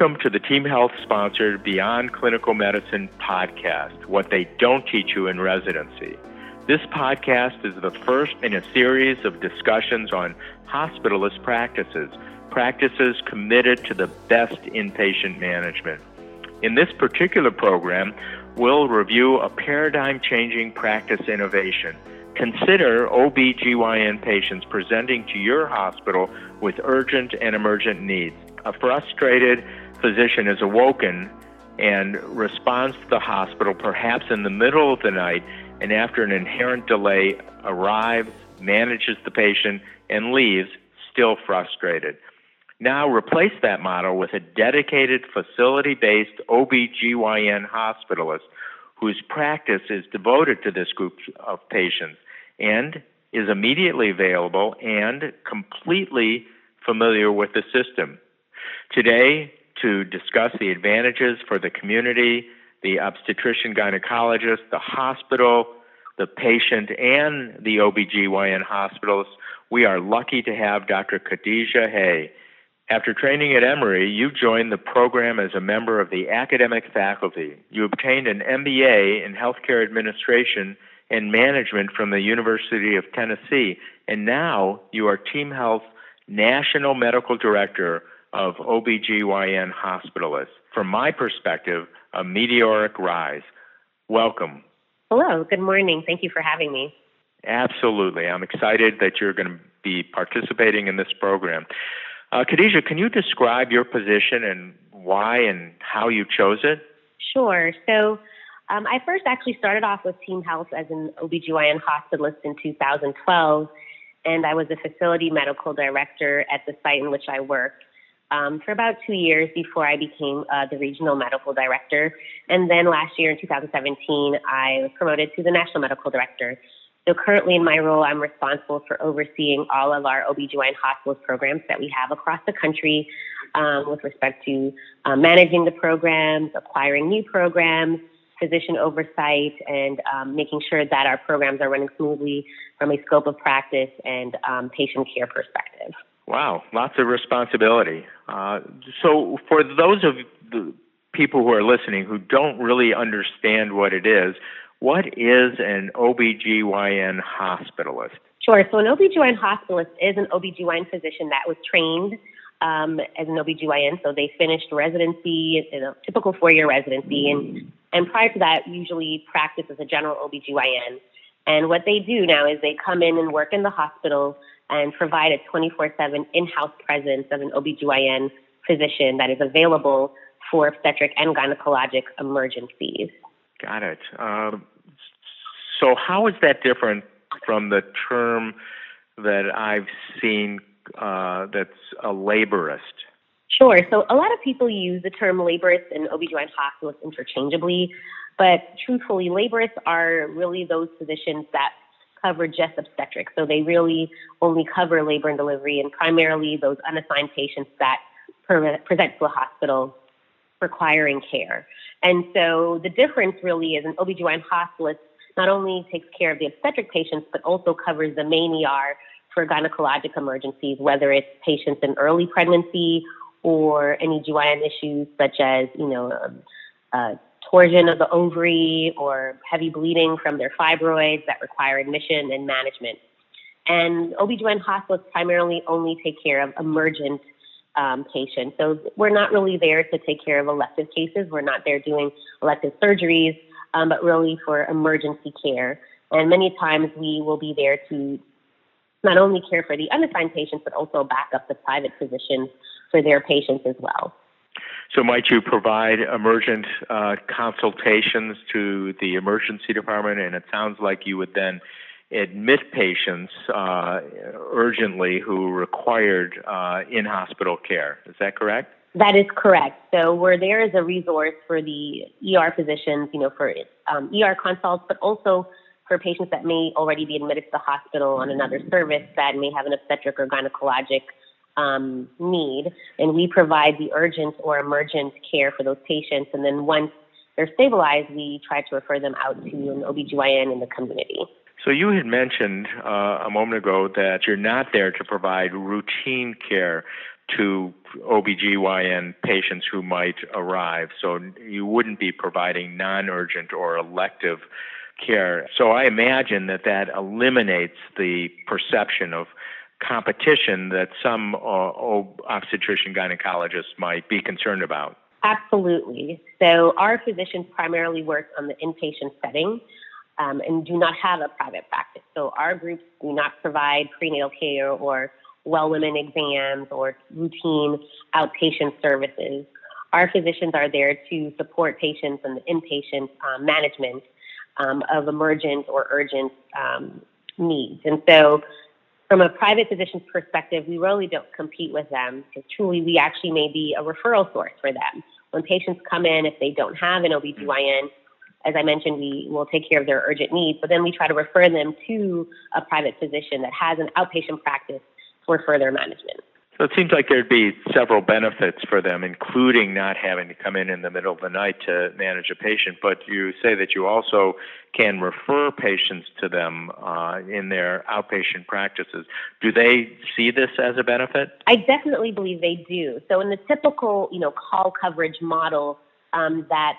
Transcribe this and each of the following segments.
Welcome to the Team Health sponsored Beyond Clinical Medicine podcast, What They Don't Teach You in Residency. This podcast is the first in a series of discussions on hospitalist practices, practices committed to the best inpatient management. In this particular program, we'll review a paradigm changing practice innovation. Consider OB/GYN patients presenting to your hospital with urgent and emergent needs a frustrated physician is awoken and responds to the hospital, perhaps in the middle of the night, and after an inherent delay, arrives, manages the patient, and leaves, still frustrated. Now replace that model with a dedicated facility based OB/GYN hospitalist whose practice is devoted to this group of patients and is immediately available and completely familiar with the system. Today, to discuss the advantages for the community, the obstetrician gynecologist, the hospital, the patient, and the OBGYN hospitalist, we are lucky to have Dr. Khadija Hay. After training at Emory, you joined the program as a member of the academic faculty. You obtained an MBA in healthcare administration and management from the University of Tennessee, and now you are Team Health National Medical Director of OBGYN hospitalists. From my perspective, a meteoric rise. Welcome. Hello, good morning. Thank you for having me. Absolutely. I'm excited that you're going to be participating in this program. Uh, Khadija, can you describe your position and why and how you chose it? Sure. So, um, I first actually started off with Team Health as an OBGYN hospitalist in 2012, and I was a facility medical director at the site in which I worked um, for about two years before I became uh, the regional medical director. And then last year in 2017, I was promoted to the national medical director. So currently in my role, I'm responsible for overseeing all of our OB/GYN hospitalist programs that we have across the country um, with respect to uh, managing the programs, acquiring new programs, physician oversight, and um, making sure that our programs are running smoothly from a scope of practice and um, patient care perspective. Wow, lots of responsibility. Uh, so, for those of the people who are listening who don't really understand what it is, what is an OBGYN hospitalist? Sure. So, an OBGYN hospitalist is an OBGYN physician that was trained um, as an OBGYN. So, they finished residency, a typical four year residency, and, and prior to that, usually practice as a general OBGYN. And what they do now is they come in and work in the hospital and provide a 24 7 in house presence of an OBGYN physician that is available for obstetric and gynecologic emergencies. Got it. Um, so, how is that different from the term that I've seen uh, that's a laborist? Sure. So, a lot of people use the term laborist and OBGYN hospitalist interchangeably, but truthfully, laborists are really those physicians that cover just obstetrics. So they really only cover labor and delivery and primarily those unassigned patients that present to a hospital requiring care. And so the difference really is an OBGYN hospitalist not only takes care of the obstetric patients, but also covers the main ER for gynecologic emergencies, whether it's patients in early pregnancy or any GYN issues such as, you know, um, uh, torsion of the ovary or heavy bleeding from their fibroids that require admission and management. And OB/GYN hospitalists primarily only take care of emergent um, patients. So we're not really there to take care of elective cases. We're not there doing elective surgeries, um, but really for emergency care. And many times we will be there to not only care for the unassigned patients, but also back up the private physicians for their patients as well. So, might you provide emergent uh, consultations to the emergency department? And it sounds like you would then admit patients uh, urgently who required uh, in hospital care. Is that correct? That is correct. So we're there as a resource for the ER physicians, you know, for um, ER consults, but also for patients that may already be admitted to the hospital on another service that may have an obstetric or gynecologic um, need, and we provide the urgent or emergent care for those patients. And then once they're stabilized, we try to refer them out to an OBGYN in the community. So you had mentioned uh, a moment ago that you're not there to provide routine care. to OBGYN patients who might arrive. So you wouldn't be providing non urgent or elective care. So I imagine that that eliminates the perception of competition that some uh, obstetrician gynecologists might be concerned about. Absolutely. So our physicians primarily work on the inpatient setting um, and do not have a private practice. So our groups do not provide prenatal care or well women exams or routine outpatient services. Our physicians are there to support patients in the inpatient um, management um, of emergent or urgent um, needs. And so, from a private physician's perspective, we really don't compete with them because truly we actually may be a referral source for them. When patients come in, if they don't have an OBGYN, as I mentioned, we will take care of their urgent needs, but then we try to refer them to a private physician that has an outpatient practice for further management. So it seems like there'd be several benefits for them, including not having to come in in the middle of the night to manage a patient. But you say that you also can refer patients to them uh, in their outpatient practices. Do they see this as a benefit? I definitely believe they do. So in the typical, you know, call coverage model um, that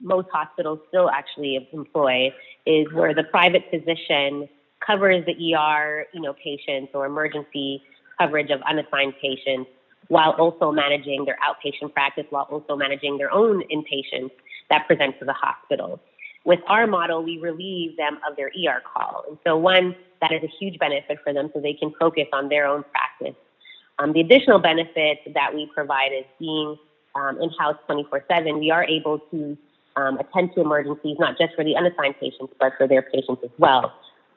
most hospitals still actually employ is where the private physician covers the ER, you know, patients or emergency coverage of unassigned patients while also managing their outpatient practice, while also managing their own inpatients that present to the hospital. With our model, we relieve them of their ER call. And so, one, that is a huge benefit for them so they can focus on their own practice. Um, the additional benefit that we provide is being um, in house 24 7, we are able to um, attend to emergencies, not just for the unassigned patients, but for their patients as well.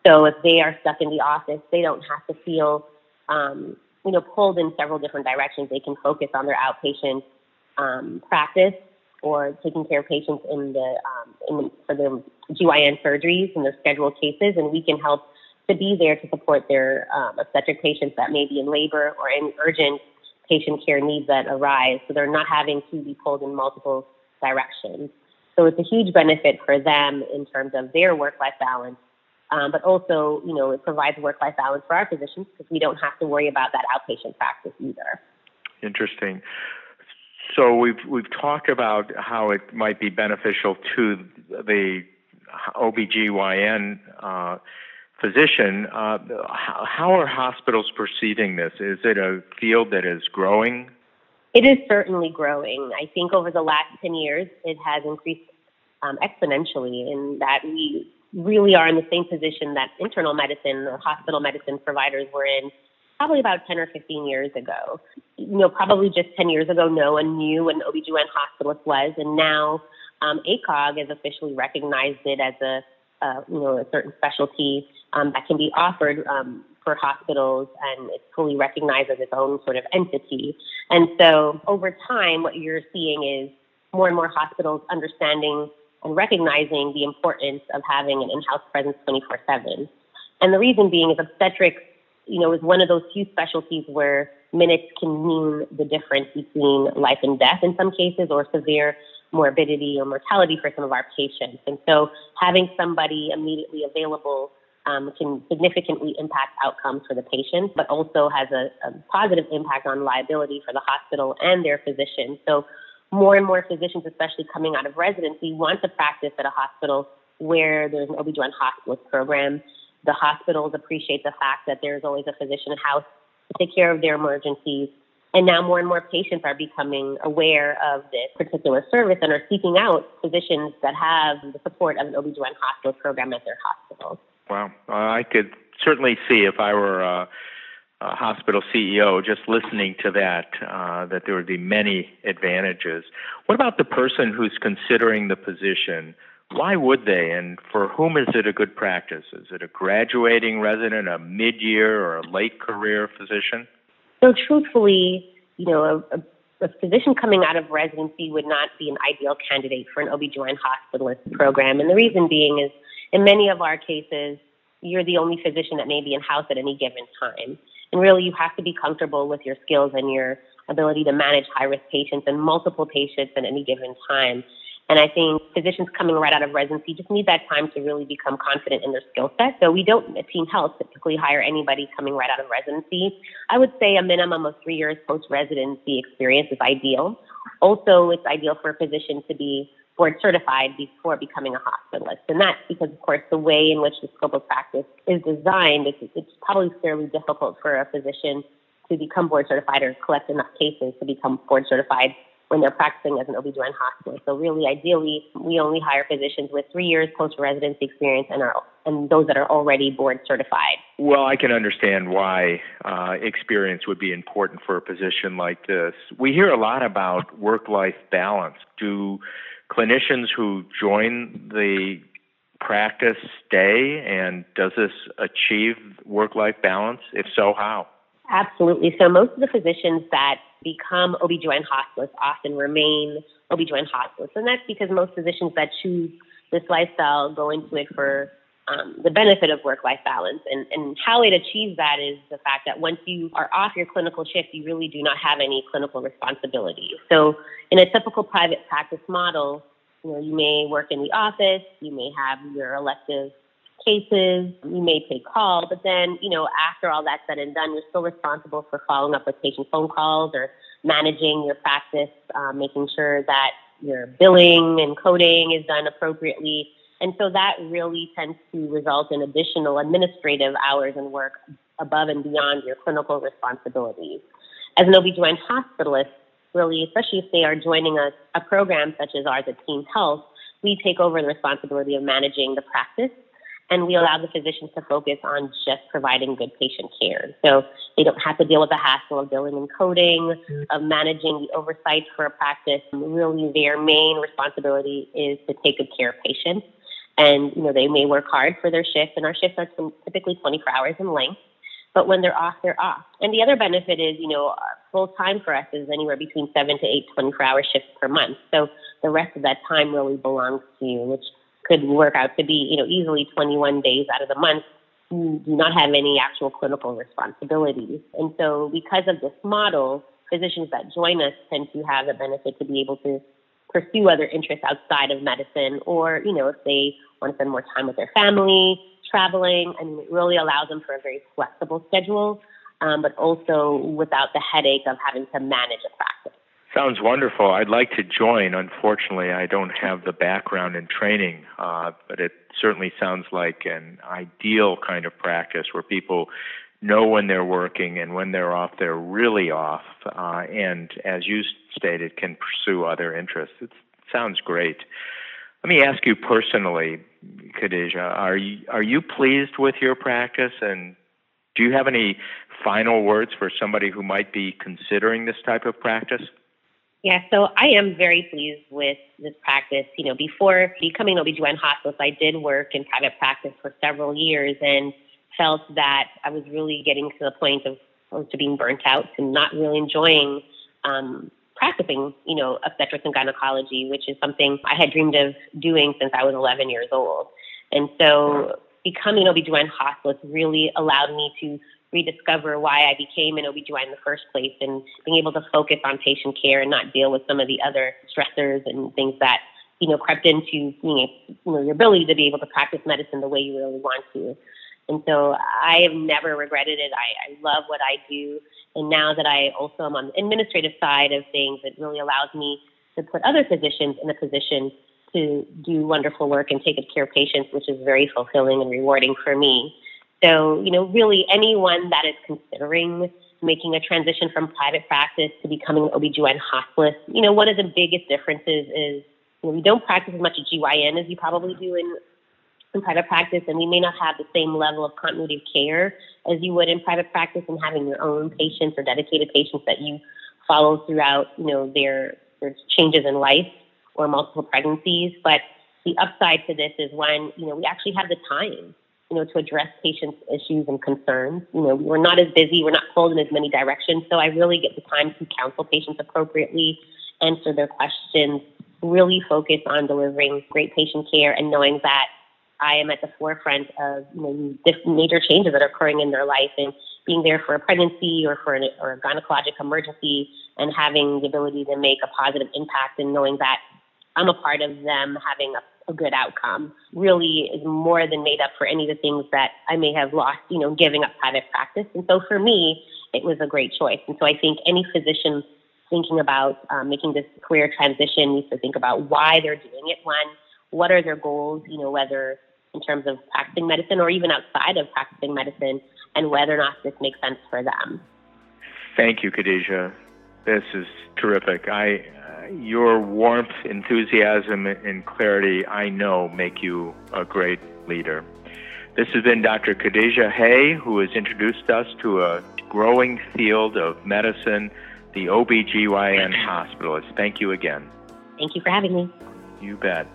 So if they are stuck in the office, they don't have to feel, um, you know, pulled in several different directions. They can focus on their outpatient um, practice or taking care of patients in the, um, in, for the GYN surgeries and their scheduled cases, and we can help to be there to support their um, obstetric patients that may be in labor or any urgent patient care needs that arise. So they're not having to be pulled in multiple directions. So it's a huge benefit for them in terms of their work-life balance um, but also, you know, it provides work-life balance for our physicians because we don't have to worry about that outpatient practice either. Interesting. So we've we've talked about how it might be beneficial to the OBGYN uh, physician. Uh, how are hospitals perceiving this? Is it a field that is growing? It is certainly growing. I think over the last 10 years, it has increased um, exponentially in that we really are in the same position that internal medicine or hospital medicine providers were in probably about 10 or 15 years ago. You know, probably just 10 years ago, no one knew what an OBGYN hospitalist was. And now um, ACOG has officially recognized it as a, uh, you know, a certain specialty um, that can be offered um, for hospitals and it's fully recognized as its own sort of entity. And so over time, what you're seeing is more and more hospitals understanding and recognizing the importance of having an in-house presence 24/7. And the reason being is obstetrics, you know, is one of those few specialties where minutes can mean the difference between life and death in some cases, or severe morbidity or mortality for some of our patients. And so, having somebody immediately available um, can significantly impact outcomes for the patient, but also has a, a positive impact on liability for the hospital and their physician. So more and more physicians, especially coming out of residency, want to practice at a hospital where there's an OB/GYN hospitalist program. The hospitals appreciate the fact that there's always a physician in house to take care of their emergencies. And now more and more patients are becoming aware of this particular service and are seeking out physicians that have the support of an OB/GYN hospital program at their hospital. Wow. Uh, I could certainly see if I were uh, uh, hospital CEO, just listening to that, uh, that there would be many advantages. What about the person who's considering the position? Why would they, and for whom is it a good practice? Is it a graduating resident, a mid-year, or a late career physician? So, truthfully, you know, a, a physician coming out of residency would not be an ideal candidate for an OB/GYN hospitalist program, and the reason being is, in many of our cases, you're the only physician that may be in house at any given time. And really, you have to be comfortable with your skills and your ability to manage high risk patients and multiple patients at any given time. And I think physicians coming right out of residency just need that time to really become confident in their skill set. So we don't at Team Health typically hire anybody coming right out of residency. I would say a minimum of three years post residency experience is ideal. Also, it's ideal for a physician to be board certified before becoming a hospitalist. And that's because, of course, the way in which the scope of practice is designed, it's, it's probably fairly difficult for a physician to become board certified or collect enough cases to become board certified when they're practicing as an OB/GYN hospitalist. So really, ideally, we only hire physicians with three years post-residency experience and, are, and those that are already board certified. Well, I can understand why uh, experience would be important for a position like this. We hear a lot about work-life balance. Do clinicians who join the practice stay, and does this achieve work-life balance? If so, how? Absolutely. So most of the physicians that become OB/GYN hospitalists often remain OB/GYN hospitalists. And that's because most physicians that choose this lifestyle go into it for um, the benefit of work life balance. And, and how it achieves that is the fact that once you are off your clinical shift, you really do not have any clinical responsibility. So, in a typical private practice model, you know, you may work in the office, you may have your elective cases, you may take call, but then, you know, after all that's said and done, you're still responsible for following up with patient phone calls or managing your practice, um, making sure that your billing and coding is done appropriately. And so that really tends to result in additional administrative hours and work above and beyond your clinical responsibilities. As an OB/GYN hospitalist, really, especially if they are joining a, a program such as ours at Team Health, we take over the responsibility of managing the practice and we allow the physicians to focus on just providing good patient care. So they don't have to deal with the hassle of billing and coding, mm-hmm. of managing the oversight for a practice. Really, their main responsibility is to take good care of patients. And, you know, they may work hard for their shift, and our shifts are typically 24 hours in length. But when they're off, they're off. And the other benefit is, you know, full time for us is anywhere between seven to eight 24 hour shifts per month. So the rest of that time really belongs to you, which could work out to be, you know, easily 21 days out of the month you do not have any actual clinical responsibilities. And so because of this model, physicians that join us tend to have the benefit to be able to pursue other interests outside of medicine or, you know, if they want to spend more time with their family, traveling, and it really allows them for a very flexible schedule, um, but also without the headache of having to manage a practice. Sounds wonderful. I'd like to join. Unfortunately, I don't have the background and training, uh, but it certainly sounds like an ideal kind of practice where people know when they're working and when they're off, they're really off. Uh, and as you stated, can pursue other interests. It sounds great. Let me ask you personally, Khadija, are you, are you pleased with your practice and do you have any final words for somebody who might be considering this type of practice? Yeah, so I am very pleased with this practice. You know, before becoming OB/GYN hospitalist, I did work in private practice for several years and felt that I was really getting to the point of to being burnt out and not really enjoying um, practicing, you know, obstetrics and gynecology, which is something I had dreamed of doing since I was 11 years old. And so becoming an OB/GYN hospitalist really allowed me to rediscover why I became an OB/GYN in the first place and being able to focus on patient care and not deal with some of the other stressors and things that, you know, crept into you know, your ability to be able to practice medicine the way you really want to. And so I have never regretted it. I, I love what I do. And now that I also am on the administrative side of things, it really allows me to put other physicians in a position to do wonderful work and take care of patients, which is very fulfilling and rewarding for me. So, you know, really anyone that is considering making a transition from private practice to becoming an OB/GYN hospitalist, you know, one of the biggest differences is you know, we don't practice as much GYN as you probably do in, in private practice, and we may not have the same level of continuity of care as you would in private practice and having your own patients or dedicated patients that you follow throughout, you know, their, their changes in life or multiple pregnancies. But the upside to this is when, you know, we actually have the time you know, to address patients' issues and concerns. You know, we're not as busy, we're not pulled in as many directions, so I really get the time to counsel patients appropriately, answer their questions, really focus on delivering great patient care and knowing that I am at the forefront of you know, major changes that are occurring in their life and being there for a pregnancy or for an, or a gynecologic emergency and having the ability to make a positive impact and knowing that I'm a part of them having a, a good outcome really is more than made up for any of the things that I may have lost, you know, giving up private practice. And so for me, it was a great choice. And so I think any physician thinking about um, making this career transition needs to think about why they're doing it. One, what are their goals, you know, whether in terms of practicing medicine or even outside of practicing medicine, and whether or not this makes sense for them. Thank you, Khadijah. This is terrific. I, uh, your warmth, enthusiasm, and clarity, I know, make you a great leader. This has been Dr. Khadijah Hay, who has introduced us to a growing field of medicine, the OBGYN hospitalist. Thank you again. Thank you for having me. You bet.